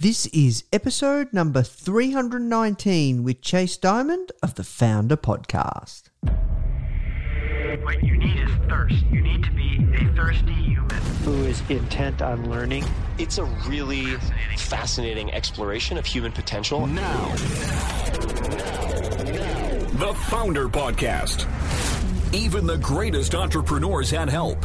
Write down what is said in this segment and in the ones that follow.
This is episode number 319 with Chase Dimond of the Foundr Podcast. What you need is thirst. You need to be a thirsty human. who is intent on learning. It's a really fascinating exploration of human potential. Now, the Foundr Podcast. Even the greatest entrepreneurs had help.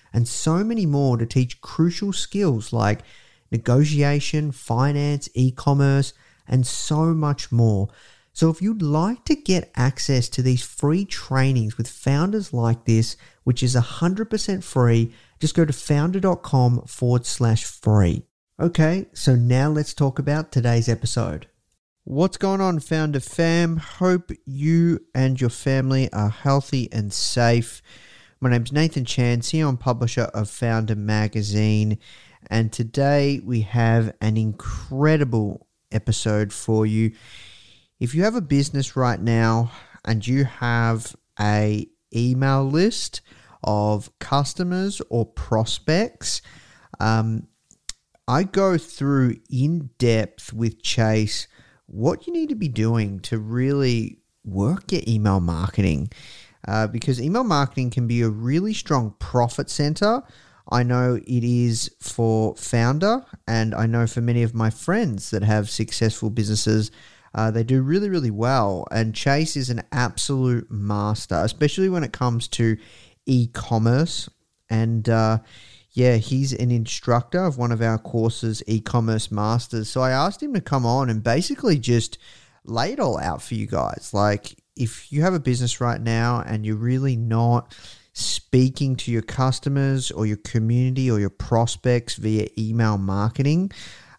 and so many more to teach crucial skills like negotiation, finance, e commerce, and so much more. So, if you'd like to get access to these free trainings with founders like this, which is 100% free, just go to foundr.com forward slash free. Okay, so now let's talk about today's episode. What's going on, Foundr Fam? Hope you and your family are healthy and safe. My name's Nathan Chan, and publisher of Foundr Magazine, and today we have an incredible episode for you. If you have a business right now and you have a email list of customers or prospects, um, I go through in depth with Chase what you need to be doing to really work your email marketing. Uh, because email marketing can be a really strong profit center. I know it is for foundr, and I know for many of my friends that have successful businesses, uh, they do really, really well. And Chase is an absolute master, especially when it comes to e commerce. And uh, yeah, he's an instructor of one of our courses, e commerce masters. So I asked him to come on and basically just lay it all out for you guys. Like, if you have a business right now and you're really not speaking to your customers or your community or your prospects via email marketing,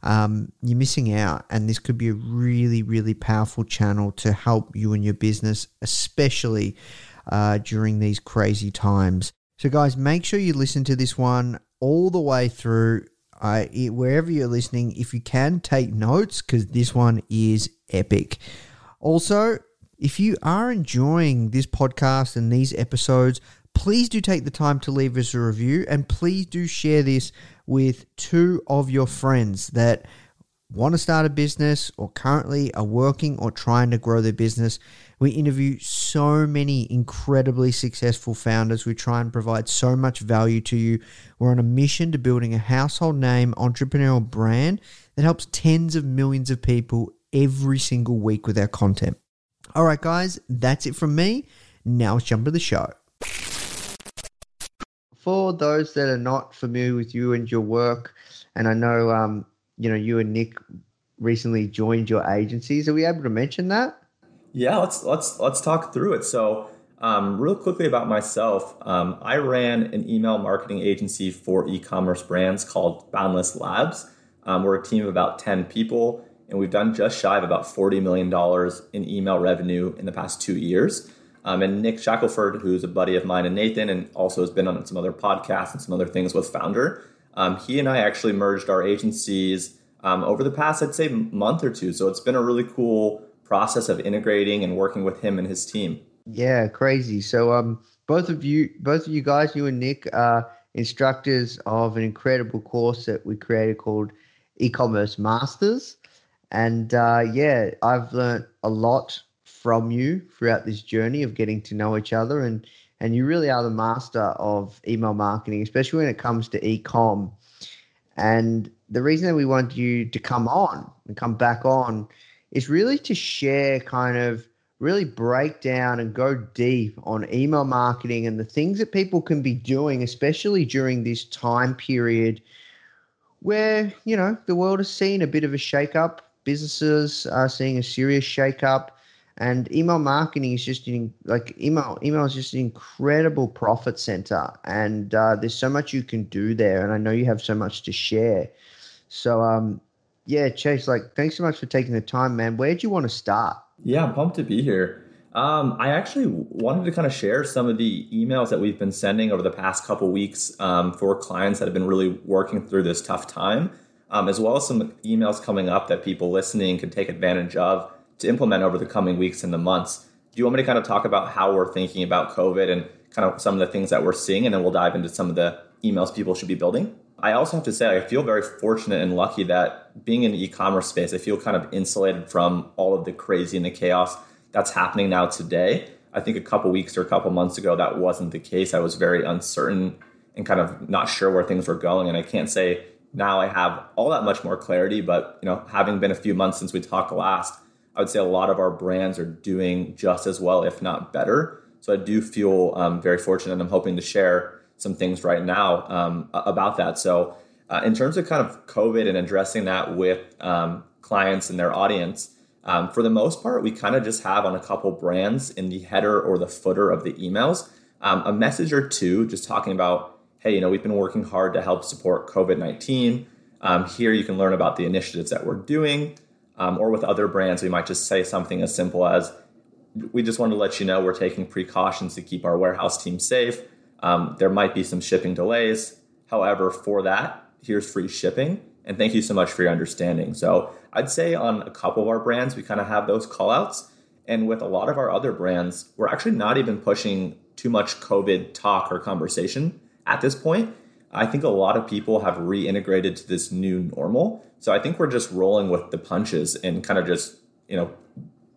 um, you're missing out. And this could be a really, really powerful channel to help you and your business, especially uh, during these crazy times. So, guys, make sure you listen to this one all the way through. Uh, wherever you're listening, if you can, take notes because this one is epic. Also, if you are enjoying this podcast and these episodes, please do take the time to leave us a review and please do share this with two of your friends that want to start a business or currently are working or trying to grow their business. We interview so many incredibly successful founders. We try and provide so much value to you. We're on a mission to building a household name entrepreneurial brand that helps tens of millions of people every single week with our content. All right, guys, that's it from me. Now let's jump to the show. For those that are not familiar with you and your work, and I know um, you know you and Nick recently joined your agencies. Are we able to mention that? Yeah, let's let's let's talk through it. So, um, real quickly about myself, um, I ran an email marketing agency for e-commerce brands called Boundless Labs. Um, we're a team of about ten people, and we've done just shy of about forty million dollars in email revenue in the past two years. Um, and Nick Shackelford, who's a buddy of mine and Nathan, and also has been on some other podcasts and some other things with Foundr. Um, he and I actually merged our agencies um, over the past, I'd say, month or two. So it's been a really cool process of integrating and working with him and his team. Yeah, crazy. So um, both of you, both of you guys, you and Nick, are instructors of an incredible course that we created called E-commerce Masters. And uh, yeah, I've learned a lot from you throughout this journey of getting to know each other and and you really are the master of email marketing especially when it comes to e-com and the reason that we want you to come on and come back on is really to share kind of really break down and go deep on email marketing and the things that people can be doing, especially during this time period where, you know, the world has seen a bit of a shakeup. Businesses are seeing a serious shakeup. And email marketing is just in, like email. Email is just an incredible profit center, and uh, there's so much you can do there. And I know you have so much to share. So, um, yeah, Chase, like, thanks so much for taking the time, man. Where do you want to start? Yeah, I'm pumped to be here. Um, I actually wanted to kind of share some of the emails that we've been sending over the past couple weeks um, for clients that have been really working through this tough time, um, as well as some emails coming up that people listening can take advantage of to implement over the coming weeks and the months. Do you want me to kind of talk about how we're thinking about COVID and kind of some of the things that we're seeing, and then we'll dive into some of the emails people should be building? I also have to say, I feel very fortunate and lucky that being in the e commerce space, I feel kind of insulated from all of the crazy and the chaos that's happening now today. I think a couple weeks or a couple months ago, that wasn't the case. I was very uncertain and kind of not sure where things were going. And I can't say now I have all that much more clarity, but you know, having been a few months since we talked last, I would say a lot of our brands are doing just as well, if not better. So I do feel um, very fortunate. And I'm hoping to share some things right now um, about that. So, uh, in terms of kind of COVID and addressing that with um, clients and their audience, um, for the most part, we kind of just have on a couple brands in the header or the footer of the emails um, a message or two just talking about, hey, you know, we've been working hard to help support COVID 19. Um, here you can learn about the initiatives that we're doing. Um, or with other brands, we might just say something as simple as, we just want to let you know we're taking precautions to keep our warehouse team safe. Um, there might be some shipping delays. However, for that, here's free shipping. And thank you so much for your understanding. So I'd say on a couple of our brands, we kind of have those call outs. And with a lot of our other brands, we're actually not even pushing too much COVID talk or conversation at this point. I think a lot of people have reintegrated to this new normal. So I think we're just rolling with the punches and kind of just, you know,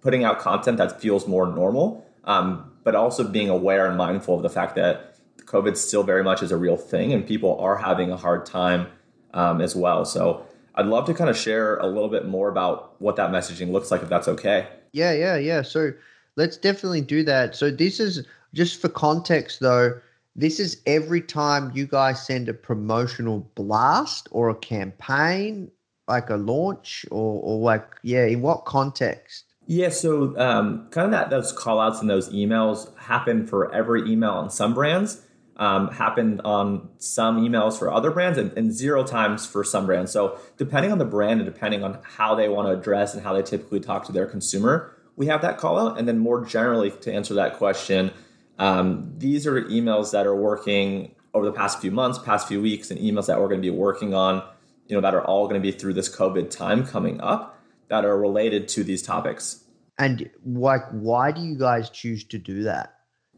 putting out content that feels more normal, um, but also being aware and mindful of the fact that COVID still very much is a real thing, and people are having a hard time um, as well. So I'd love to kind of share a little bit more about what that messaging looks like, if that's okay. Yeah, yeah, yeah. So let's definitely do that. So this is just for context, though. This is every time you guys send a promotional blast or a campaign, like a launch, or, or like, yeah, in what context? Yeah, so um, kind of that those call outs and those emails happen for every email on some brands um, on some emails for other brands and, and, zero times for some brands. So depending on the brand and depending on how they want to address and how they typically talk to their consumer, we have that call out. And then more generally to answer that question, um, these are emails that are working over the past few months, past few weeks, and emails that we're going to be working on, you know, that are all going to be through this COVID time coming up that are related to these topics. And like, why do you guys choose to do that?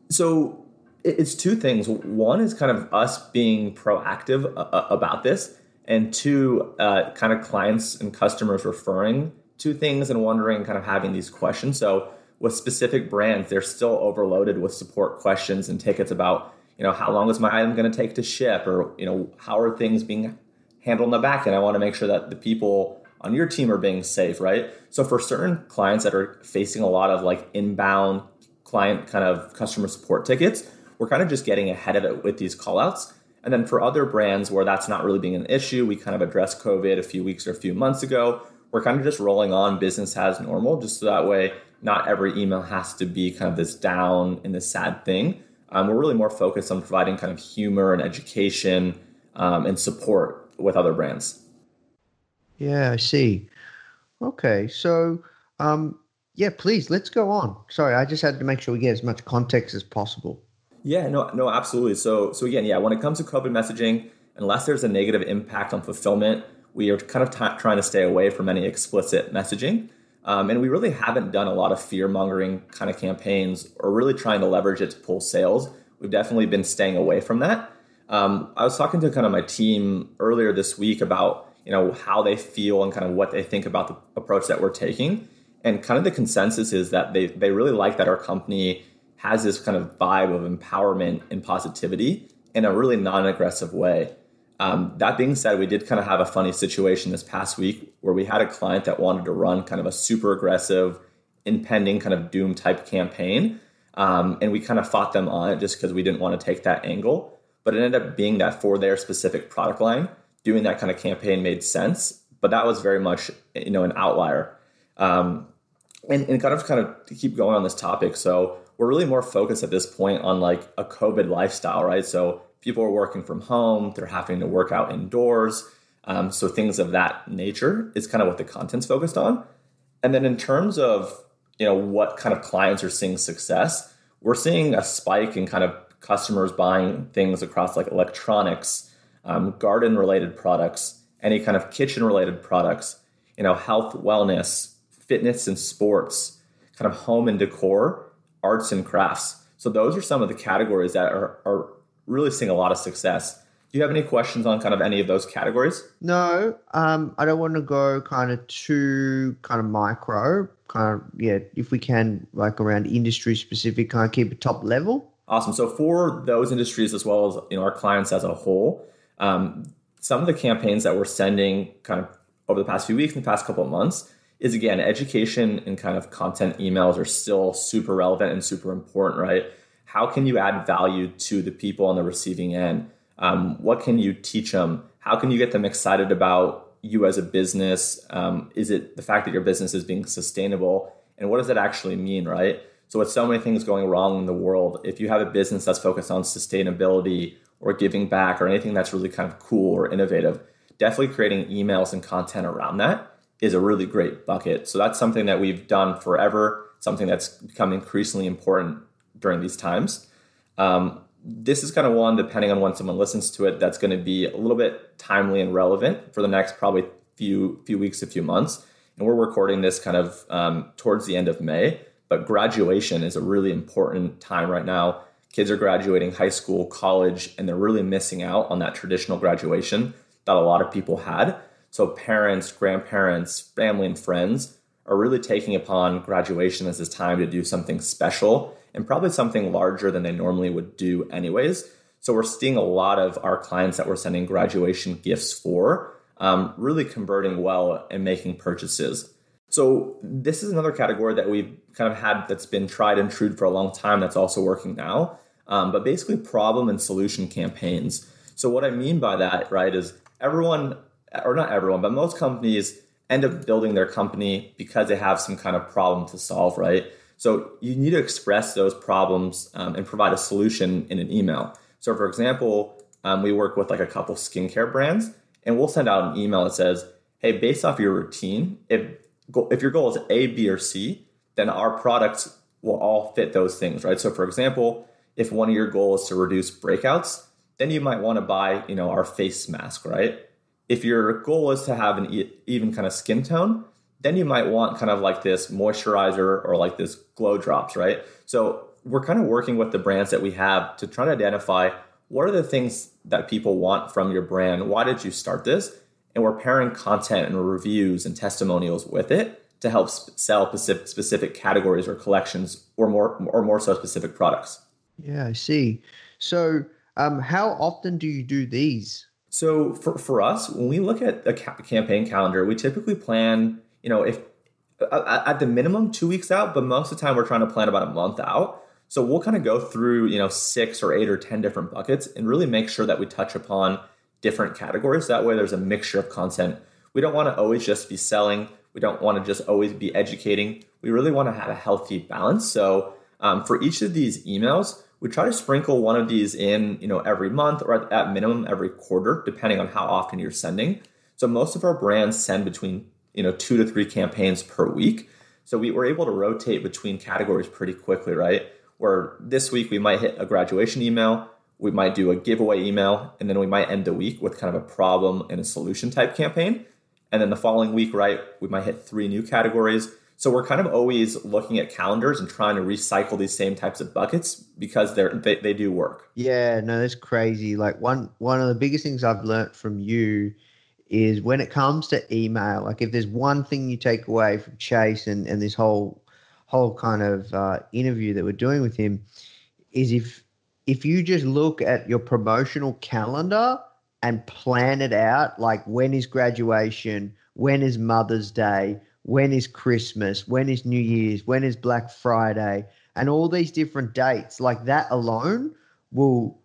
So it's two things. One is kind of us being proactive uh, uh, about this, and two, uh, kind of clients and customers referring to things and wondering, kind of having these questions. So with specific brands, they're still overloaded with support questions and tickets about, you know, how long is my item going to take to ship, or you know, how are things being handled in the back end. I want to make sure that the people on your team are being safe, right? So for certain clients that are facing a lot of like inbound client kind of customer support tickets we're kind of just getting ahead of it with these callouts. And then for other brands where that's not really being an issue, we kind of addressed COVID a few weeks or a few months ago. We're kind of just rolling on business as normal, just so that way not every email has to be kind of this down and this sad thing. Um, we're really more focused on providing kind of humor and education um, and support with other brands. Yeah, I see. Okay, so um, yeah, please let's go on. Sorry, I just had to make sure we get as much context as possible. Yeah, no, no, absolutely. So, so again, yeah, when it comes to COVID messaging, unless there's a negative impact on fulfillment, we are kind of t- trying to stay away from any explicit messaging. Um, and we really haven't done a lot of fear mongering kind of campaigns or really trying to leverage it to pull sales. We've definitely been staying away from that. Um, I was talking to kind of my team earlier this week about you know how they feel and kind of what they think about the approach that we're taking. And kind of the consensus is that they they really like that our company has this kind of vibe of empowerment and positivity in a really non-aggressive way. Um, that being said, we did kind of have a funny situation this past week where we had a client that wanted to run kind of a super aggressive, impending kind of doom type campaign. Um, and we kind of fought them on it just because we didn't want to take that angle. But it ended up being that for their specific product line, doing that kind of campaign made sense. But that was very much, you know, an outlier. Um, and, and kind of kind of to keep going on this topic. So we're really more focused at this point on like a COVID lifestyle, right? So people are working from home, they're having to work out indoors. Um, so things of that nature is kind of what the content's focused on. And then in terms of you know what kind of clients are seeing success, we're seeing a spike in kind of customers buying things across like electronics, um, garden related products, any kind of kitchen related products, you know, health, wellness, fitness and sports, kind of home and decor, arts and crafts. So those are some of the categories that are, are really seeing a lot of success. Do you have any questions on kind of any of those categories? No, um, I don't want to go kind of too kind of micro. Kind of yeah, if we can like around industry specific, kind of keep it top level. Awesome. So for those industries as well as you know our clients as a whole, um, some of the campaigns that we're sending kind of over the past few weeks and the past couple of months is again education and kind of content emails are still super relevant and super important, right? How can you add value to the people on the receiving end? Um, what can you teach them? How can you get them excited about you as a business? Um, is it the fact that your business is being sustainable? And what does that actually mean, right? So, with so many things going wrong in the world, if you have a business that's focused on sustainability or giving back or anything that's really kind of cool or innovative, definitely creating emails and content around that is a really great bucket. So, that's something that we've done forever, something that's become increasingly important during these times. Um, this is kind of one, depending on when someone listens to it, that's going to be a little bit timely and relevant for the next probably few few weeks, a few months. And we're recording this kind of um, towards the end of May. But graduation is a really important time right now. Kids are graduating high school, college, and they're really missing out on that traditional graduation that a lot of people had. So parents, grandparents, family, and friends are really taking upon graduation as this time to do something special and probably something larger than they normally would do, anyways. So we're seeing a lot of our clients that we're sending graduation gifts for um, really converting well and making purchases. So this is another category that we've kind of had that's been tried and true for a long time that's also working now. Um, but basically, problem and solution campaigns. So what I mean by that, right, is everyone, or not everyone, but most companies end up building their company because they have some kind of problem to solve, right? So you need to express those problems um, and provide a solution in an email. So for example, um, we work with like a couple skincare brands, and we'll send out an email that says, "Hey, based off your routine, if if your goal is A, B, or C, then our products will all fit those things, right? So for example, if one of your goals is to reduce breakouts, then you might want to buy, you know, our face mask, right? If your goal is to have an even kind of skin tone, then you might want kind of like this moisturizer or like this glow drops, right? So we're kind of working with the brands that we have to try to identify what are the things that people want from your brand? Why did you start this? And we're pairing content and reviews and testimonials with it to help sell specific, specific categories or collections or more or more so specific products. Yeah, I see. So, um, how often do you do these? So for, for us, when we look at a ca- campaign calendar, we typically plan you know, if at the minimum two weeks out, but most of the time we're trying to plan about a month out. So we'll kind of go through, you know, six or eight or 10 different buckets and really make sure that we touch upon different categories. That way there's a mixture of content. We don't want to always just be selling. We don't want to just always be educating. We really want to have a healthy balance. So um, for each of these emails, we try to sprinkle one of these in, you know, every month or at minimum every quarter, depending on how often you're sending. So most of our brands send between you know two to three campaigns per week. So we were able to rotate between categories pretty quickly, right? Where this week we might hit a graduation email, we might do a giveaway email, and then we might end the week with kind of a problem and a solution type campaign. And then the following week, right, we might hit three new categories. So we're kind of always looking at calendars and trying to recycle these same types of buckets because they're they, they do work. Yeah, no, that's crazy. Like one one of the biggest things I've learned from you is when it comes to email, like if there's one thing you take away from Chase and, and this whole whole kind of uh, interview that we're doing with him, is if if you just look at your promotional calendar and plan it out like when is graduation, when is Mother's Day, when is Christmas, when is New Year's, when is Black Friday, and all these different dates, like that alone will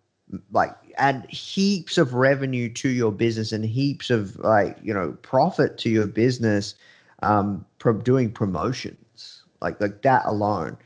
like add heaps of revenue to your business and heaps of like you know profit to your business um from doing promotions. Like like that alone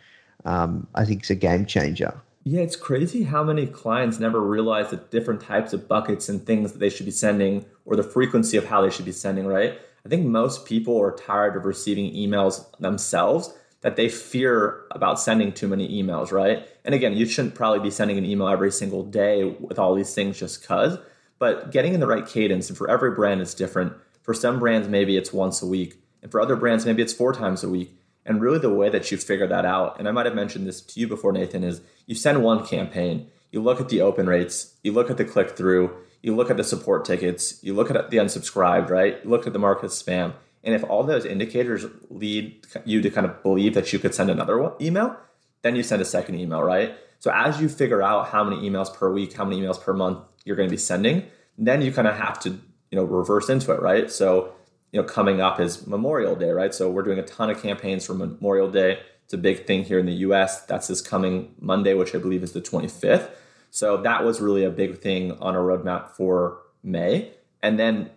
um i think is a game changer. Yeah, it's crazy how many clients never realize the different types of buckets and things that they should be sending or the frequency of how they should be sending, right? I think most people are tired of receiving emails themselves that they fear about sending too many emails, right? And again, you shouldn't probably be sending an email every single day with all these things just cuz, but getting in the right cadence and for every brand it's different. For some brands maybe it's once a week, and for other brands maybe it's four times a week. And really the way that you figure that out, and I might have mentioned this to you before Nathan is you send one campaign, you look at the open rates, you look at the click through, you look at the support tickets, you look at the unsubscribed, right? You look at the market spam. And if all those indicators lead you to kind of believe that you could send another email, then you send a second email, right? So as you figure out how many emails per week, how many emails per month you're going to be sending, then you kind of have to, you know, reverse into it, right? So, you know, coming up is Memorial Day, right? So we're doing a ton of campaigns for Memorial Day. It's a big thing here in the US. That's this coming Monday, which I believe is the 25th. So that was really a big thing on our roadmap for May. And then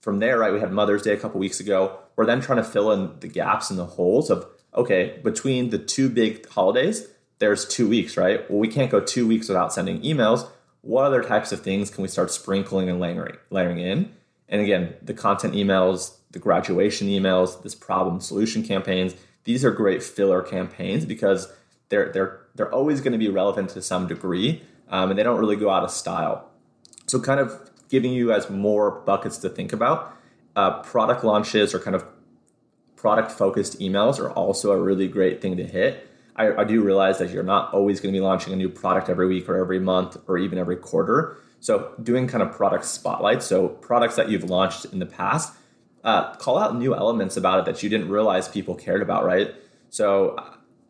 from there, right, we had Mother's Day a couple weeks ago. We're then trying to fill in the gaps and the holes of, okay, between the two big holidays, there's two weeks, right? Well, we can't go two weeks without sending emails. What other types of things can we start sprinkling and layering, layering in? And again, the content emails, the graduation emails, this problem solution campaigns, these are great filler campaigns because they're they're they're always going to be relevant to some degree, um, and they don't really go out of style. So, kind of giving you guys more buckets to think about. Uh, product launches or kind of product focused emails are also a really great thing to hit. I, I do realize that you're not always going to be launching a new product every week or every month or even every quarter. So, doing kind of product spotlight, so products that you've launched in the past, uh, call out new elements about it that you didn't realize people cared about, right? So,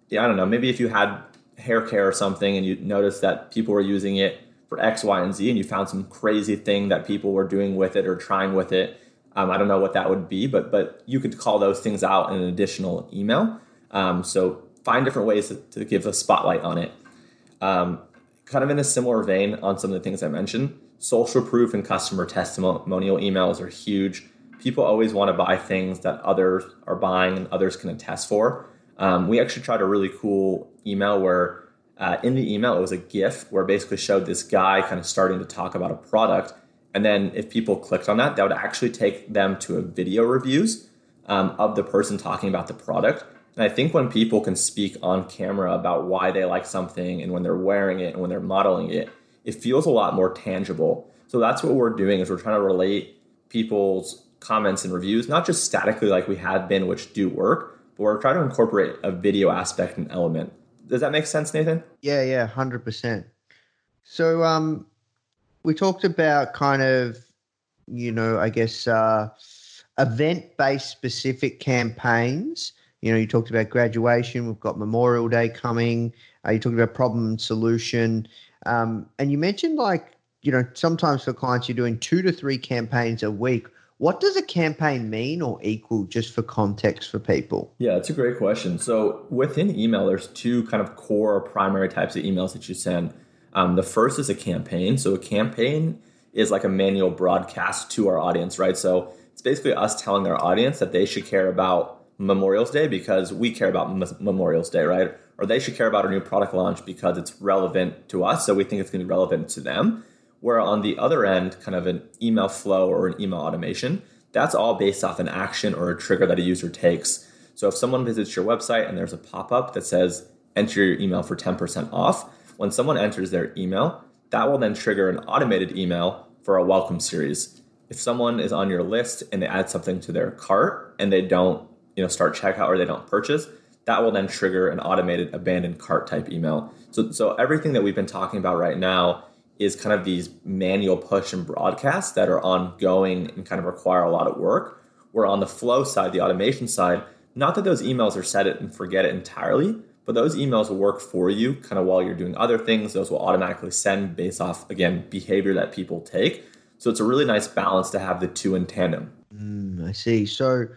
yeah, I don't know, maybe if you had hair care or something and you noticed that people were using it for X, Y, and Z, and you found some crazy thing that people were doing with it or trying with it. Um, I don't know what that would be, but but you could call those things out in an additional email. Um, so find different ways to, to, give a spotlight on it. Um, kind of in a similar vein on some of the things I mentioned, social proof and customer testimonial emails are huge. People always want to buy things that others are buying and others can attest for. Um, we actually tried a really cool email where uh, in the email it was a GIF where basically showed this guy kind of starting to talk about a product, and then if people clicked on that, that would actually take them to a video reviews um, of the person talking about the product. And I think when people can speak on camera about why they like something and when they're wearing it and when they're modeling it, it feels a lot more tangible. So that's what we're doing is we're trying to relate people's comments and reviews, not just statically like we had been, which do work, but we're to incorporate a video aspect and element. Does that make sense, Nathan? Yeah, yeah, hundred percent. So, um, we talked about kind of, you know, I guess uh, event-based specific campaigns. You know, you talked about graduation. We've got Memorial Day coming. Uh, you talked about problem and solution, um, and you mentioned like, you know, sometimes for clients you're doing two to three campaigns a week. What does a campaign mean or equal just for context for people? Yeah, it's a great question. So within email, there's two kind of core primary types of emails that you send. Um, the first is a campaign. So a campaign is like a manual broadcast to our audience, right? So it's basically us telling our audience that they should care about Memorial's Day because we care about M- Memorial's Day, right? Or they should care about our new product launch because it's relevant to us. So we think it's going to be relevant to them. Where on the other end, kind of an email flow or an email automation, that's all based off an action or a trigger that a user takes. So if someone visits your website and there's a pop up that says, enter your email for 10% off, when someone enters their email, that will then trigger an automated email for a welcome series. If someone is on your list and they add something to their cart and they don't, you know, start checkout or they don't purchase, that will then trigger an automated abandoned cart type email. So, so everything that we've been talking about right now is kind of these manual push and broadcasts that are ongoing and kind of require a lot of work. Where on the flow side, the automation side, not that those emails are set it and forget it entirely, but those emails will work for you kind of while you're doing other things. Those will automatically send based off, again, behavior that people take. So it's a really nice balance to have the two in tandem. Mm, I see. So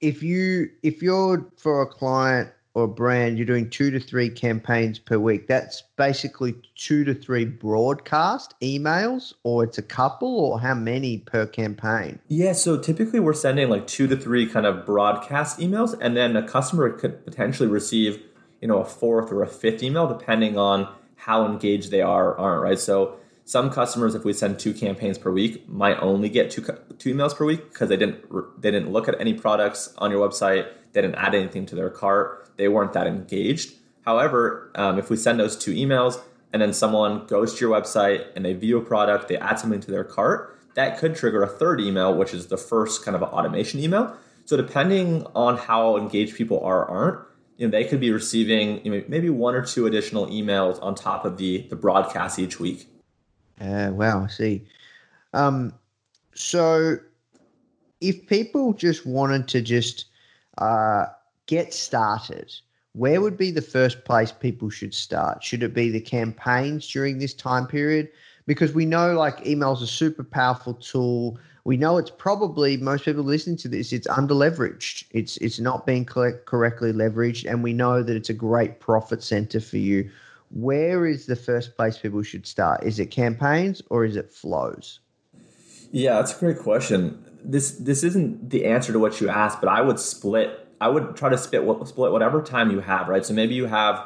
if you if you're for a client or brand, you're doing two to three campaigns per week. That's basically two to three broadcast emails, or it's a couple, or how many per campaign? Yeah, so typically we're sending like two to three kind of broadcast emails, and then a customer could potentially receive, you know, a fourth or a fifth email depending on how engaged they are or aren't, right? So some customers, if we send two campaigns per week, might only get two two emails per week because they didn't they didn't look at any products on your website, they didn't add anything to their cart they weren't that engaged. However, um, if we send those two emails and then someone goes to your website and they view a product, they add something to their cart, that could trigger a third email, which is the first kind of automation email. So depending on how engaged people are aren't, you know, they could be receiving you know, maybe one or two additional emails on top of the the broadcast each week. Uh, wow, I see. Um, so if people just wanted to just uh, get started, where would be the first place people should start? Should it be the campaigns during this time period? Because we know like email is a super powerful tool. We know it's probably most people listening to this, it's under leveraged. It's it's not being correctly leveraged, and we know that it's a great profit center for you. Where is the first place people should start? Is it campaigns or is it flows? Yeah, that's a great question. This this isn't the answer to what you asked, but I would split I would try to split split whatever time you have, right? So maybe you have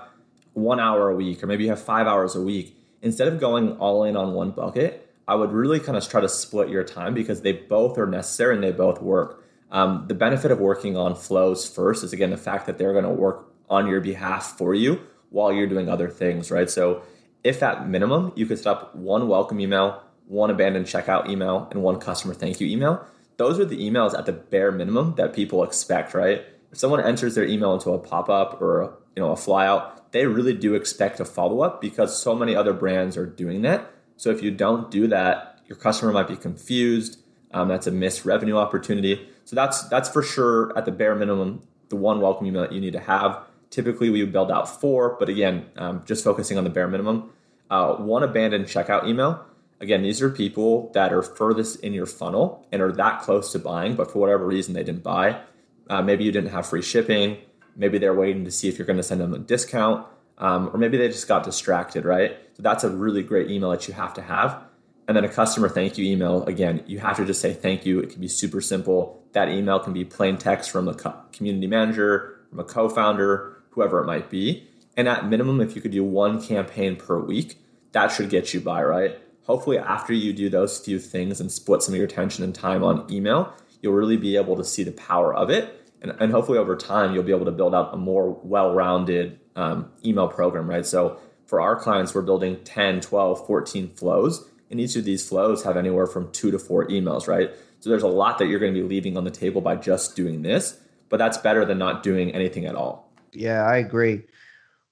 one hour a week, or maybe you have five hours a week. Instead of going all in on one bucket, I would really kind of try to split your time because they both are necessary and they both work. Um, the benefit of working on flows first is again the fact that they're going to work on your behalf for you while you're doing other things, right? So if at minimum you could set up one welcome email, one abandoned checkout email, and one customer thank you email, those are the emails at the bare minimum that people expect, right? if someone enters their email into a pop-up or you know a flyout, they really do expect a follow-up because so many other brands are doing that. So if you don't do that, your customer might be confused. Um, that's a missed revenue opportunity. So that's that's for sure at the bare minimum the one welcome email that you need to have. Typically, we would build out four, but again, um, just focusing on the bare minimum. Uh, one abandoned checkout email. Again, these are people that are furthest in your funnel and are that close to buying, but for whatever reason they didn't buy. Uh, maybe you didn't have free shipping. Maybe they're waiting to see if you're going to send them a discount. Um, or maybe they just got distracted, right? So that's a really great email that you have to have. And then a customer thank you email, again, you have to just say thank you. It can be super simple. That email can be plain text from a community manager, from a co founder, whoever it might be. And at minimum, if you could do one campaign per week, that should get you by, right? Hopefully, after you do those few things and split some of your attention and time on email, you'll really be able to see the power of it. And, and hopefully over time, you'll be able to build out a more well-rounded um, email program, right? So for our clients, we're building 10, 12, 14 flows. And each of these flows have anywhere from two to four emails, right? So there's a lot that you're going to be leaving on the table by just doing this, but that's better than not doing anything at all. Yeah, I agree.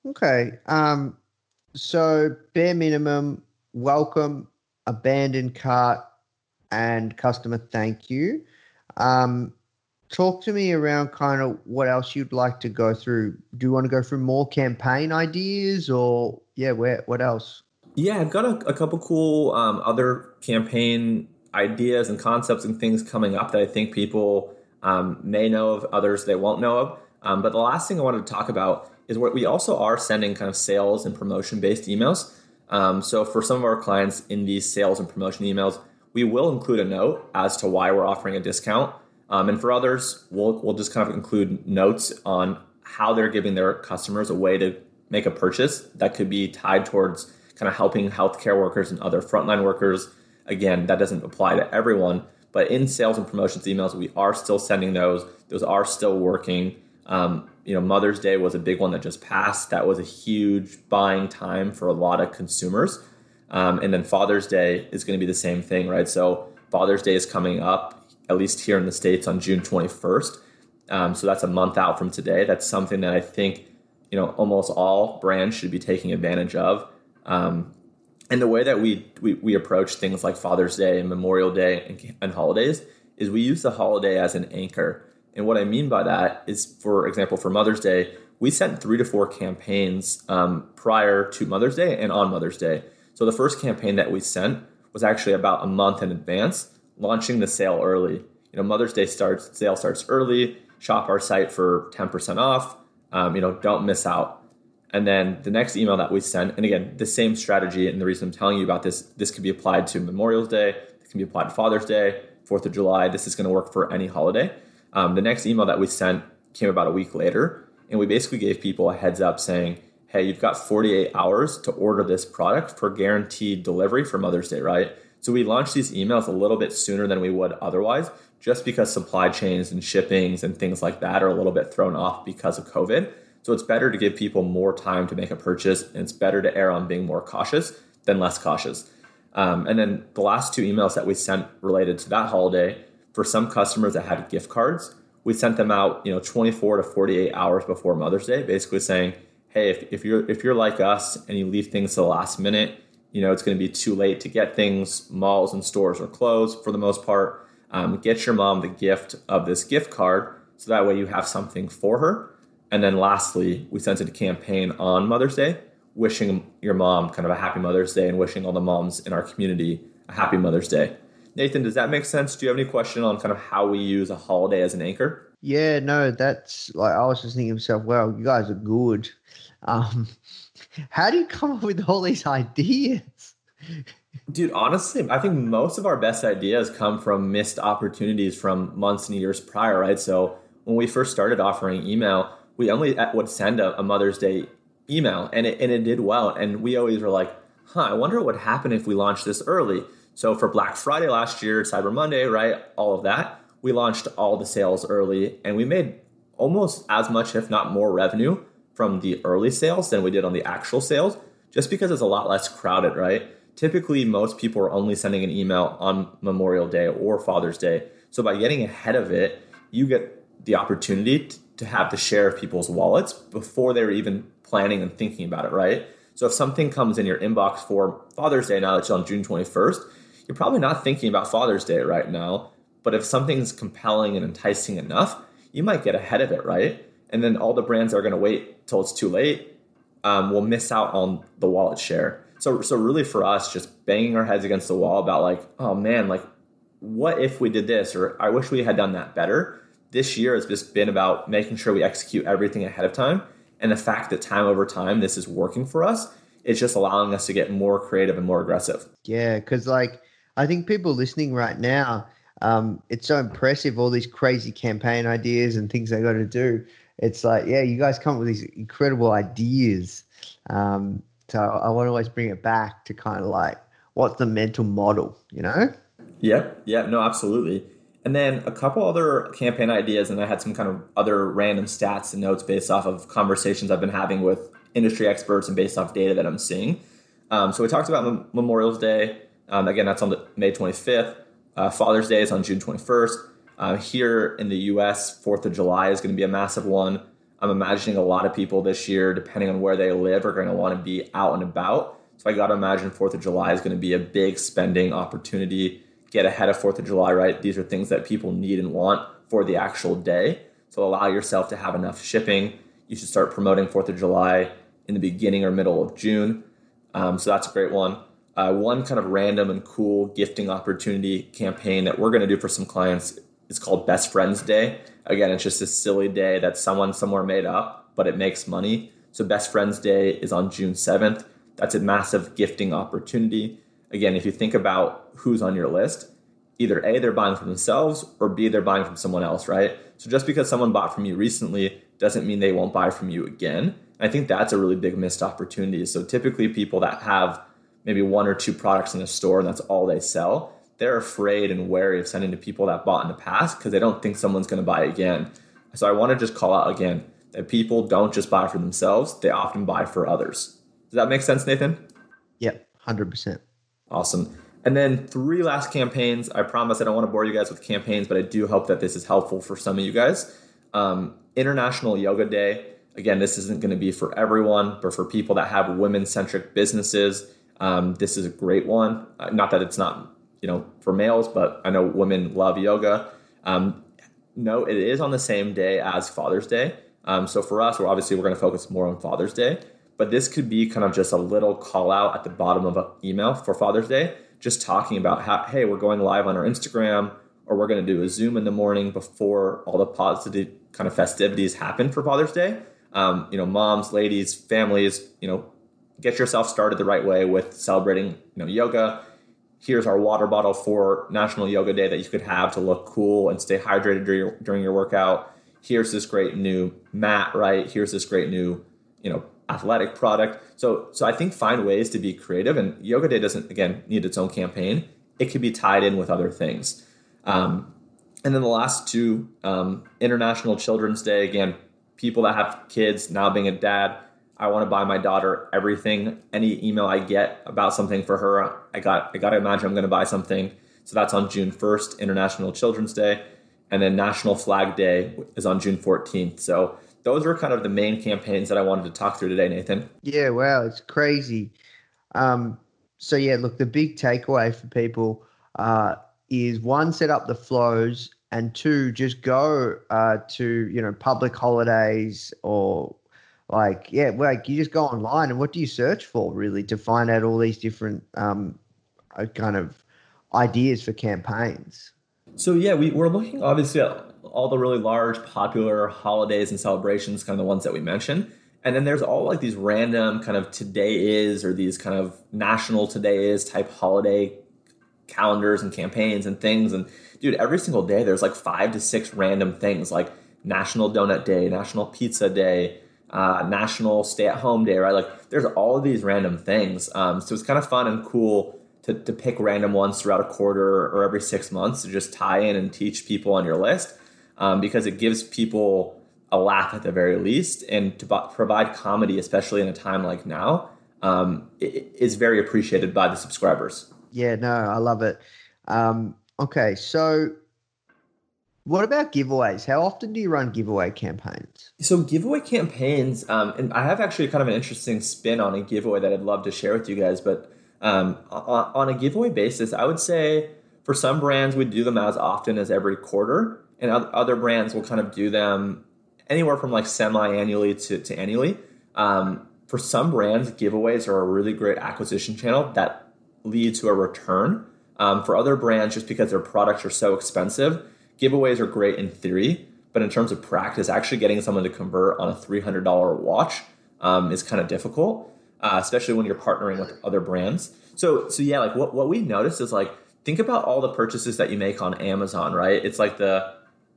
Okay. Um, so bare minimum, welcome, abandoned cart, and customer thank you. Um, talk to me around kind of what else you'd like to go through. Do you want to go through more campaign ideas or yeah, where what else? Yeah, I've got a, a couple cool um, other campaign ideas and concepts and things coming up that I think people um, may know of, others they won't know of. Um, but the last thing I wanted to talk about is what we also are sending kind of sales and promotion based emails. Um, so for some of our clients in these sales and promotion emails, we will include a note as to why we're offering a discount. Um, and for others, we'll, we'll just kind of include notes on how they're giving their customers a way to make a purchase that could be tied towards kind of helping healthcare workers and other frontline workers. Again, that doesn't apply to everyone, but in sales and promotions emails, we are still sending those. Those are still working. Um, you know, Mother's Day was a big one that just passed. That was a huge buying time for a lot of consumers. Um, and then Father's Day is going to be the same thing, right? So Father's Day is coming up, at least here in the States, on June 21st. Um, so that's a month out from today. That's something that I think, you know, almost all brands should be taking advantage of. Um, and the way that we, we, we approach things like Father's Day and Memorial Day and, and holidays is we use the holiday as an anchor. And what I mean by that is, for example, for Mother's Day, we sent three to four campaigns um, prior to Mother's Day and on Mother's Day. So the first campaign that we sent was actually about a month in advance, launching the sale early. You know, Mother's Day starts, sale starts early. Shop our site for 10% off. Um, you know, don't miss out. And then the next email that we sent, and again, the same strategy. And the reason I'm telling you about this, this can be applied to Memorial Day, it can be applied to Father's Day, Fourth of July. This is going to work for any holiday. Um, the next email that we sent came about a week later, and we basically gave people a heads up saying, hey, you've got 48 hours to order this product for guaranteed delivery for Mother's Day, right? So we launched these emails a little bit sooner than we would otherwise, just because supply chains and shippings and things like that are a little bit thrown off because of COVID. So it's better to give people more time to make a purchase, and it's better to err on being more cautious than less cautious. Um, and then the last two emails that we sent related to that holiday, for some customers that had gift cards, we sent them out, you know, 24 to 48 hours before Mother's Day, basically saying, hey, if, if you're if you're like us and you leave things to the last minute, you know it's going to be too late to get things. Malls and stores are closed for the most part. Um, get your mom the gift of this gift card so that way you have something for her. And then lastly, we sent a campaign on Mother's Day, wishing your mom kind of a happy Mother's Day and wishing all the moms in our community a happy Mother's Day. Nathan, does that make sense? Do you have any question on kind of how we use a holiday as an anchor? Yeah, no, that's like I was just thinking to myself, well, you guys are good. Um, how do you come up with all these ideas? Dude, honestly, I think most of our best ideas come from missed opportunities from months and years prior, right? So when we first started offering email, we only would send a, a Mother's Day email and it, and it did well. And we always were like, huh, I wonder what would happen if we launched this early. So for Black Friday last year, Cyber Monday, right? All of that, we launched all the sales early and we made almost as much, if not more revenue from the early sales than we did on the actual sales, just because it's a lot less crowded, right? Typically, most people are only sending an email on Memorial Day or Father's Day. So by getting ahead of it, you get the opportunity to have the share of people's wallets before they're even planning and thinking about it, right? So if something comes in your inbox for Father's Day now that it's on June 21st, you're probably not thinking about Father's Day right now. But if something's compelling and enticing enough, you might get ahead of it, right? And then all the brands that are going to wait till it's too late um, will miss out on the wallet share. So, so really for us, just banging our heads against the wall about like, oh man, like, what if we did this? Or I wish we had done that better. This year has just been about making sure we execute everything ahead of time. And the fact that time over time, this is working for us, it's just allowing us to get more creative and more aggressive. Yeah, because like I think people listening right now, um, it's so impressive all these crazy campaign ideas and things they got to do. It's like, yeah, you guys come up with these incredible ideas. Um, so I want to always bring it back to kind of like what's the mental model, you know? Yeah, yeah, no, absolutely. And then a couple other campaign ideas, and I had some kind of other random stats and notes based off of conversations I've been having with industry experts and based off data that I'm seeing. Um, so we talked about Memorial's Day. Um, again, that's on the May 25th. Uh, Father's Day is on June 21st. Uh, here in the US, 4th of July is going to be a massive one. I'm imagining a lot of people this year, depending on where they live, are going to want to be out and about. So I got to imagine 4th of July is going to be a big spending opportunity. Get ahead of 4th of July, right? These are things that people need and want for the actual day. So allow yourself to have enough shipping. You should start promoting 4th of July in the beginning or middle of June. Um, so that's a great one. Uh, one kind of random and cool gifting opportunity campaign that we're going to do for some clients is called Best Friends Day. Again, it's just a silly day that someone somewhere made up, but it makes money. So Best Friends Day is on June 7th. That's a massive gifting opportunity. Again, if you think about who's on your list, either A, they're buying from themselves, or B, they're buying from someone else, right? So just because someone bought from you recently doesn't mean they won't buy from you again. I think that's a really big missed opportunity. So typically, people that have maybe one or two products in a store and that's all they sell, they're afraid and wary of sending to people that bought in the past because they don't think someone's going to buy again. So I want to just call out again that people don't just buy for themselves, they often buy for others. Does that make sense, Nathan? Yeah, 100%. Awesome. And then three last campaigns. I promise I don't want to bore you guys with campaigns, but I do hope that this is helpful for some of you guys. Um, International Yoga Day. Again, this isn't going to be for everyone, but for people that have women centric businesses, um, this is a great one. Uh, not that it's not you know for males, but I know women love yoga. Um, no, it is on the same day as Father's Day. Um, so for us, we're obviously we're going to focus more on Father's Day, but this could be kind of just a little call out at the bottom of an email for Father's Day just talking about how, hey, we're going live on our Instagram or we're going to do a Zoom in the morning before all the positive kind of festivities happen for Father's Day. Um, you know, moms, ladies, families, you know, get yourself started the right way with celebrating, you know, yoga. Here's our water bottle for National Yoga Day that you could have to look cool and stay hydrated during your, during your workout. Here's this great new mat, right? Here's this great new, you know, athletic product. So, so I think find ways to be creative. And Yoga Day doesn't again need its own campaign. It could be tied in with other things. Um, and then the last two, um, International Children's Day. Again, people that have kids now being a dad. I want to buy my daughter everything. Any email I get about something for her, I got I got to imagine I'm going to buy something. So that's on June 1st, International Children's Day, and then National Flag Day is on June 14th. So those are kind of the main campaigns that I wanted to talk through today, Nathan. Yeah, wow, it's crazy. Um, so yeah, look, the big takeaway for people uh, is one, set up the flows, and two, just go uh, to you know public holidays or like yeah, like you just go online and what do you search for really to find out all these different um, uh, kind of ideas for campaigns. So yeah, we, we're looking obviously at all the really large, popular holidays and celebrations, kind of the ones that we mentioned. And then there's all like these random kind of today is or these kind of national today is type holiday calendars and campaigns and things. And dude, every single day there's like five to six random things like National Donut Day, National Pizza Day, uh, National Stay at Home Day, right? Like there's all of these random things. Um, so it's kind of fun and cool to, to pick random ones throughout a quarter or every six months to just tie in and teach people on your list um, because it gives people a laugh at the very least and to b- provide comedy, especially in a time like now, um, is very appreciated by the subscribers. Yeah, no, I love it. Um, okay, so what about giveaways? How often do you run giveaway campaigns? So giveaway campaigns, um, and I have actually kind of an interesting spin on a giveaway that I'd love to share with you guys. But um, on, a giveaway basis, I would say for some brands we do them as often as every quarter, and other brands will kind of do them anywhere from like semi-annually to, to annually. Um, for some brands, giveaways are a really great acquisition channel that lead to a return. Um, for other brands, just because their products are so expensive, giveaways are great in theory, but in terms of practice, actually getting someone to convert on a $300 watch um, is kind of difficult, uh, especially when you're partnering with other brands. So, so yeah, like what, what we noticed is like, think about all the purchases that you make on Amazon, right? It's like the,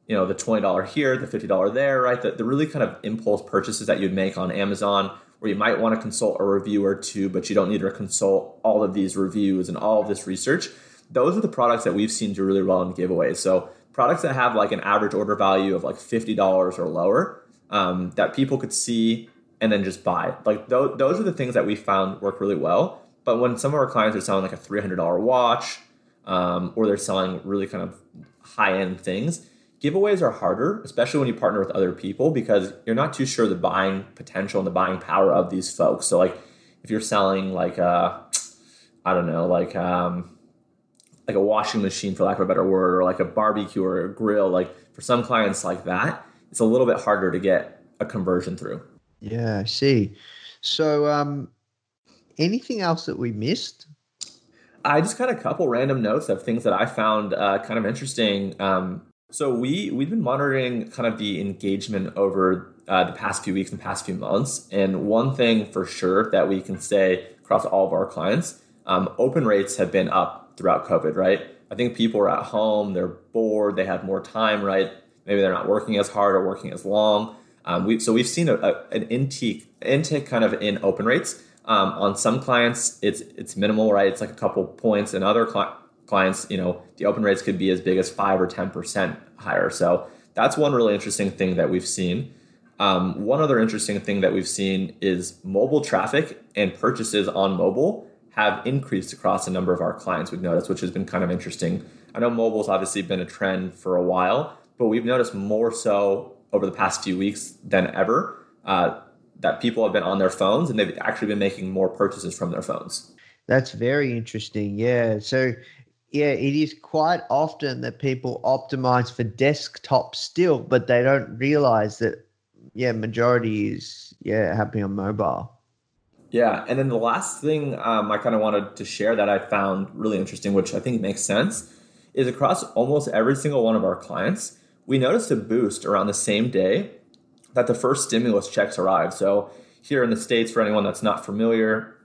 you know, the $20 here, the $50 there, right? The, the really kind of impulse purchases that you'd make on Amazon where you might want to consult a review or two, but you don't need to consult all of these reviews and all of this research. Those are the products that we've seen do really well in giveaways. So products that have like an average order value of like $50 or lower um, that people could see and then just buy. Like th- those are the things that we found work really well. But when some of our clients are selling like a $300 watch um, or they're selling really kind of high end things, giveaways are harder, especially when you partner with other people because you're not too sure the buying potential and the buying power of these folks. So like if you're selling like uh I don't know, like um like a washing machine for lack of a better word or like a barbecue or a grill like for some clients like that it's a little bit harder to get a conversion through. Yeah i see. So um anything else that we missed? I just got a couple random notes of things that i found uh, kind of interesting. Um, so we we've been monitoring kind of the engagement over uh, the past few weeks and past few months and one thing for sure that we can say across all of our clients um, open rates have been up throughout COVID, right? I think people are at home, they're bored, they have more time, right? Maybe they're not working as hard or working as long. Um, we, so we've seen a, a, an intake, intake kind of in open rates. Um, on some clients, it's it's minimal, right? It's like a couple points. And other cli- clients, you know, the open rates could be as big as five or ten percent higher. So that's one really interesting thing that we've seen. Um, one other interesting thing that we've seen is mobile traffic and purchases on mobile have increased across a number of our clients we've noticed, which has been kind of interesting. I know mobile's obviously been a trend for a while, but we've noticed more so over the past few weeks than ever uh, that people have been on their phones and they've actually been making more purchases from their phones. That's very interesting. Yeah. So, yeah, it is quite often that people optimize for desktop still, but they don't realize that, yeah, majority is, yeah, happening on mobile. Yeah, and then the last thing um, I kind of wanted to share that I found really interesting, which I think makes sense, is across almost every single one of our clients, we noticed a boost around the same day that the first stimulus checks arrived. So here in the states, for anyone that's not familiar,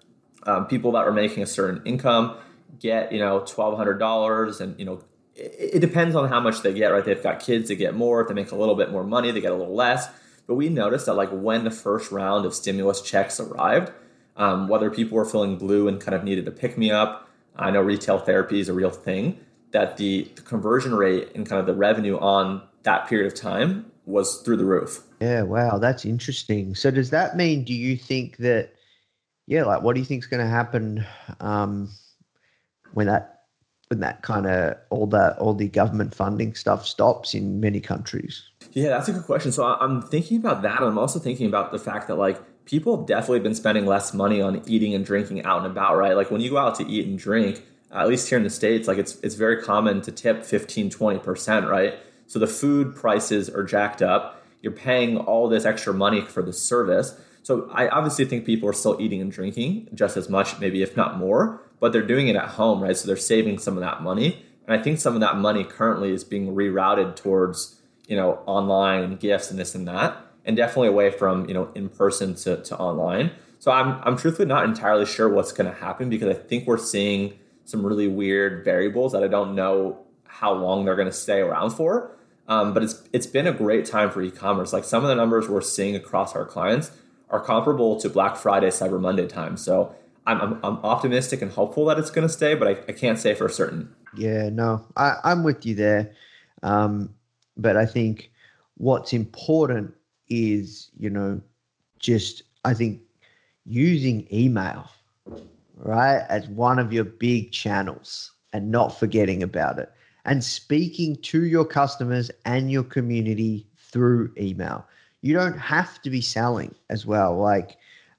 um, people that are making a certain income get you know twelve hundred dollars, and you know it, it depends on how much they get. Right, they've got kids, they get more. If they make a little bit more money, they get a little less. But we noticed that like when the first round of stimulus checks arrived, um, whether people were feeling blue and kind of needed to pick me up, I know retail therapy is a real thing. That the, the conversion rate and kind of the revenue on that period of time was through the roof. Yeah, wow, that's interesting. So does that mean? Do you think that? Yeah, like what do you think is going to happen um, when that when that kind of all that all the government funding stuff stops in many countries? Yeah, that's a good question. So I'm thinking about that. I'm also thinking about the fact that like people have definitely been spending less money on eating and drinking out and about, right? Like when you go out to eat and drink, uh, at least here in the states, like it's it's very common to tip 15, 20%, right? So the food prices are jacked up. You're paying all this extra money for the service. So I obviously think people are still eating and drinking just as much, maybe if not more, but they're doing it at home, right? So they're saving some of that money. And I think some of that money currently is being rerouted towards, you know, online gifts and this and that, and definitely away from, you know, in person to, to online. So I'm, I'm truthfully not entirely sure what's going to happen because I think we're seeing some really weird variables that I don't know how long they're going to stay around for. Um, but it's it's been a great time for e-commerce. Like some of the numbers we're seeing across our clients are comparable to Black Friday, Cyber Monday time. So I'm, I'm, I'm optimistic and hopeful that it's going to stay, but I, I can't say for certain. Yeah, no, I, I'm with you there. Um, but I think what's important is, you know, just I think using email, right, as one of your big channels and not forgetting about it and speaking to your customers and your community through email. You don't have to be selling as well. Like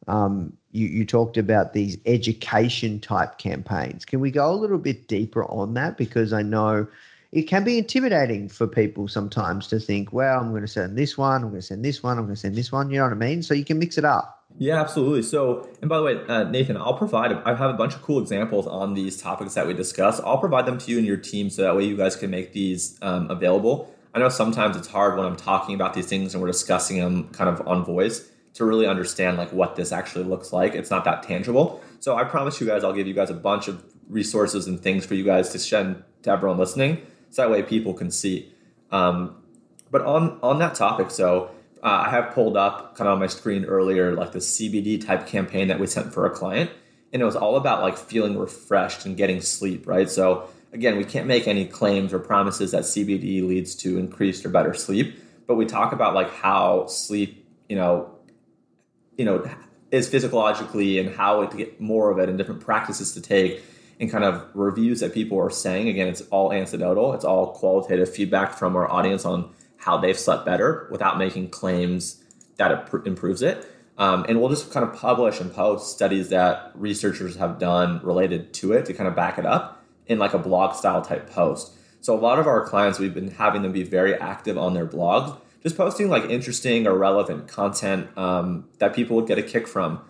um, you, you talked about these education type campaigns. Can we go a little bit deeper on that? Because I know it can be intimidating for people sometimes to think, well, I'm going to send this one, I'm going to send this one, I'm going to send this one. You know what I mean? So you can mix it up. Yeah, absolutely. So, and by the way, uh, Nathan, I'll provide, I have a bunch of cool examples on these topics that we discuss. I'll provide them to you and your team so that way you guys can make these um, available. I know sometimes it's hard when I'm talking about these things and we're discussing them kind of on voice to really understand like what this actually looks like. It's not that tangible. So I promise you guys, I'll give you guys a bunch of resources and things for you guys to send to everyone listening, so that way people can see. Um, but on on that topic, so uh, I have pulled up kind of on my screen earlier, like the CBD type campaign that we sent for a client. And it was all about like feeling refreshed and getting sleep, right? So, again, we can't make any claims or promises that CBD leads to increased or better sleep, but we talk about like how sleep, you know, you know, is physiologically and how to get more of it and different practices to take and kind of reviews that people are saying. Again, it's all anecdotal, it's all qualitative feedback from our audience on how they've slept better without making claims that it improves it. Um, and we'll just kind of publish and post studies that researchers have done related to it to kind of back it up in like a blog style type post. So a lot of our clients, we've been having them be very active on their blogs, just posting like interesting or relevant content um, that people would get a kick from.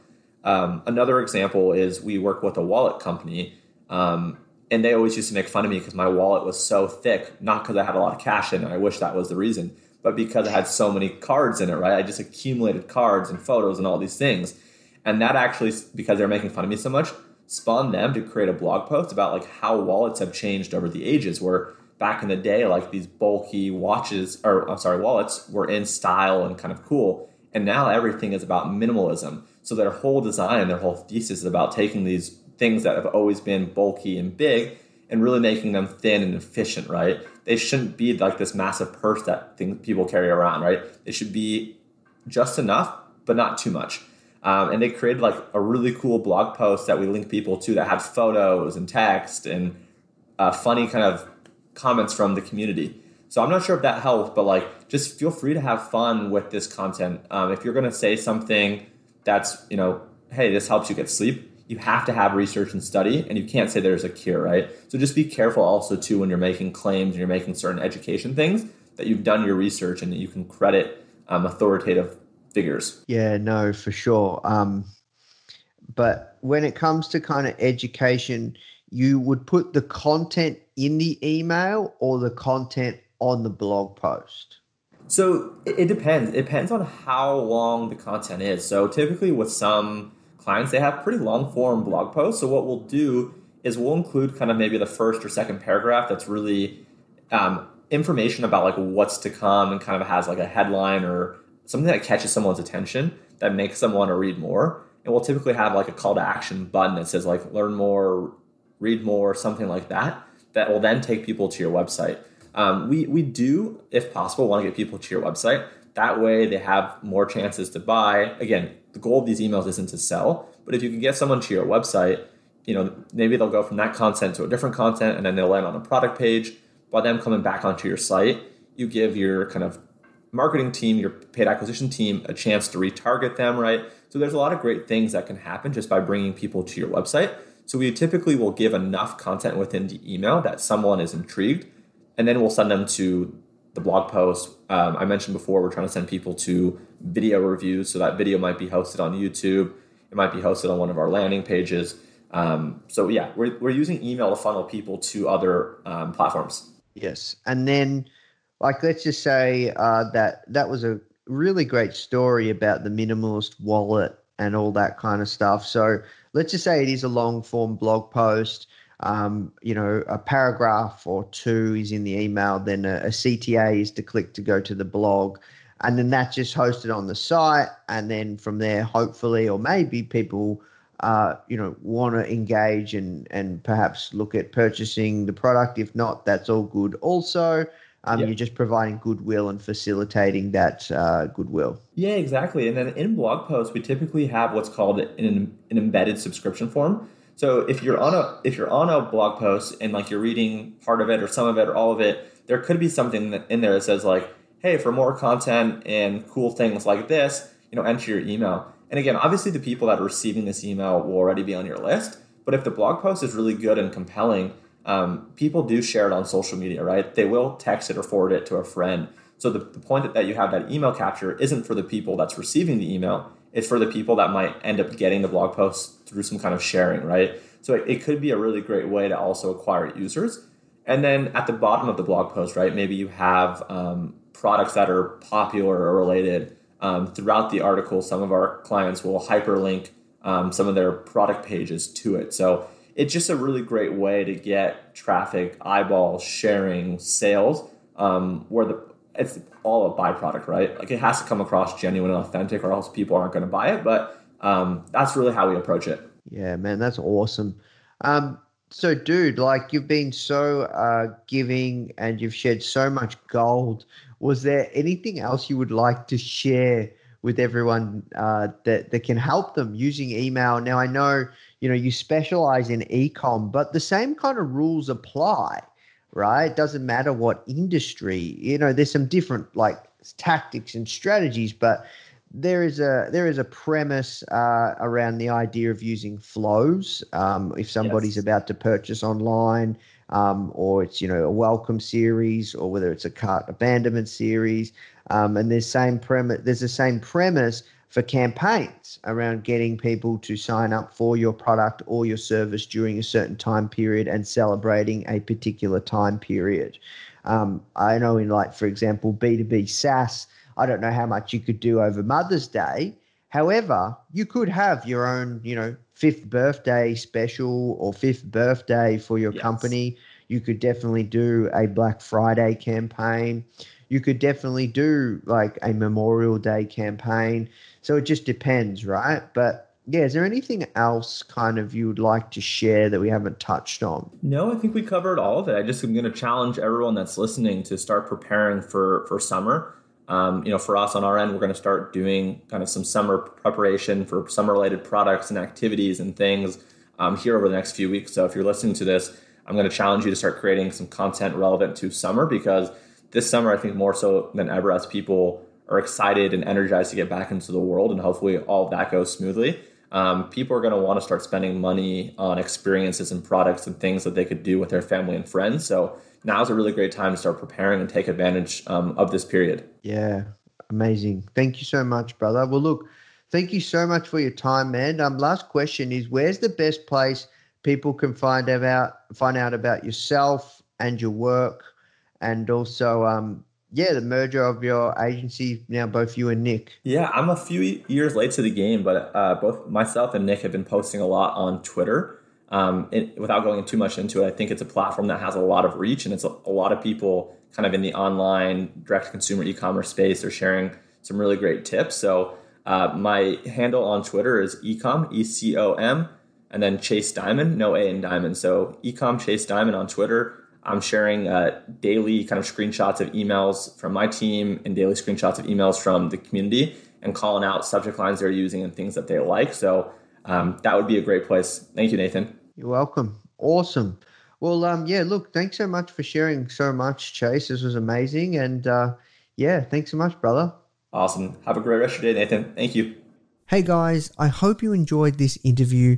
Um, another example is we work with a wallet company, um, and they always used to make fun of me because my wallet was so thick, not because I had a lot of cash in it. I wish that was the reason, but because I had so many cards in it, right? I just accumulated cards and photos and all these things. And that actually, because they're making fun of me so much, spawned them to create a blog post about like how wallets have changed over the ages. Where back in the day, like these bulky watches or I'm sorry, wallets were in style and kind of cool. And now everything is about minimalism. So their whole design, their whole thesis is about taking these things that have always been bulky and big and really making them thin and efficient, right? They shouldn't be like this massive purse that things people carry around, right? They should be just enough, but not too much. Um, and they created like a really cool blog post that we link people to that had photos and text and uh, funny kind of comments from the community. So I'm not sure if that helped, but like just feel free to have fun with this content. Um, if you're to say something that's you know, hey, this helps you get sleep, you have to have research and study and you can't say there's a cure right so just be careful also too when you're making claims and you're making certain education things that you've done your research and that you can credit um, authoritative figures yeah no for sure um, but when it comes to kind of education, you would put the content in the email or the content on the blog post. So it, it depends. It depends on how long the content is. So typically, with some clients, they have pretty long form blog posts. So what we'll do is we'll include kind of maybe the first or second paragraph that's really um, information about like what's to come and kind of has like a headline or something that catches someone's attention that makes them want to read more. And we'll typically have like a call to action button that says like learn more, read more, something like that, that will then take people to your website. Um, we, we do, if possible, want to get people to your website. That way they have more chances to buy. Again, the goal of these emails isn't to sell, but if you can get someone to your website, you know, maybe they'll go from that content to a different content and then they'll land on a product page. By them coming back onto your site, you give your kind of marketing team, your paid acquisition team, a chance to retarget them, right? So there's a lot of great things that can happen just by bringing people to your website. So we typically will give enough content within the email that someone is intrigued, and then we'll send them to the blog post. Um, I mentioned before we're trying to send people to video reviews, so that video might be hosted on YouTube. It might be hosted on one of our landing pages. Um, so yeah, we're, we're using email to funnel people to other um, platforms. Yes, and then like let's just say uh, that that was a really great story about the minimalist wallet and all that kind of stuff. So let's just say it is a long form blog post. Um, you know, a paragraph or two is in the email, then a, a CTA is to click to go to the blog, and then that's just hosted on the site. And then from there, hopefully, or maybe people uh, you know, want to engage and and perhaps look at purchasing the product. If not, that's all good. Also, um, you're just providing goodwill and facilitating that uh, goodwill. Yeah, exactly. And then in blog posts, we typically have what's called an, an embedded subscription form. So if you're on a if you're on a blog post and like you're reading part of it or some of it or all of it, there could be something in there that says like, "Hey, for more content and cool things like this, you know, enter your email." And again, obviously the people that are receiving this email will already be on your list. But if the blog post is really good and compelling, um, people do share it on social media, right? They will text it or forward it to a friend. So the, the point that, that you have that email capture isn't for the people that's receiving the email. It's for the people that might end up getting the blog post through some kind of sharing, right? So it, it could be a really great way to also acquire users. And then at the bottom of the blog post, right, maybe you have um, products that are popular or related um, throughout the article, some of our clients will hyperlink um, some of their product pages to it. So it's just a really great way to get traffic, eyeballs, sharing, sales, um, where the it's all a byproduct, right? Like it has to come across genuine and authentic, or else people aren't going to buy it. But um, that's really how we approach it. Yeah, man, that's awesome. Um, so, dude, like you've been so uh, giving and you've shared so much gold was there anything else you would like to share with everyone uh, that that can help them using email? Now I know you know you specialize in ecom, but the same kind of rules apply, right? It doesn't matter what industry. You know, there's some different like tactics and strategies, but there is a there is a premise uh, around the idea of using flows. Um, if somebody's yes. about to purchase online, um, or it's you know a welcome series, or whether it's a cart abandonment series. Um, and there's same premise. There's the same premise for campaigns around getting people to sign up for your product or your service during a certain time period and celebrating a particular time period. Um, I know in like for example B2B SaaS, I don't know how much you could do over Mother's Day. However, you could have your own, you know, fifth birthday special or fifth birthday for your yes. company. You could definitely do a Black Friday campaign. You could definitely do like a Memorial Day campaign. So it just depends, right? But yeah, is there anything else kind of you would like to share that we haven't touched on? No, I think we covered all of it. I just am going to challenge everyone that's listening to start preparing for for summer. Um, you know, for us on our end, we're going to start doing kind of some summer preparation for summer related products and activities and things um, here over the next few weeks. So if you're listening to this, I'm going to challenge you to start creating some content relevant to summer because this summer, I think more so than ever, as people are excited and energized to get back into the world, and hopefully all that goes smoothly. Um, people are going to want to start spending money on experiences and products and things that they could do with their family and friends. So now is a really great time to start preparing and take advantage um, of this period. Yeah, amazing. Thank you so much, brother. Well, look, thank you so much for your time, man. Um, last question is: Where's the best place people can find out find out about yourself and your work, and also, um, yeah, the merger of your agency now, both you and Nick. Yeah, I'm a few years late to the game, but uh, both myself and Nick have been posting a lot on Twitter. Um, it, without going too much into it, I think it's a platform that has a lot of reach, and it's a, a lot of people kind of in the online direct consumer e-commerce space are sharing some really great tips. So uh, my handle on Twitter is ecom e c o m, and then Chase Dimond, no A in Dimond. So ecom Chase Dimond on Twitter. I'm sharing uh, daily kind of screenshots of emails from my team and daily screenshots of emails from the community and calling out subject lines they're using and things that they like. So um, that would be a great place. Thank you, Nathan. You're welcome. Awesome. Well, um, yeah, look, thanks so much for sharing so much, Chase. This was amazing. And uh, yeah, thanks so much, brother. Awesome. Have a great rest of your day, Nathan. Thank you. Hey, guys, I hope you enjoyed this interview.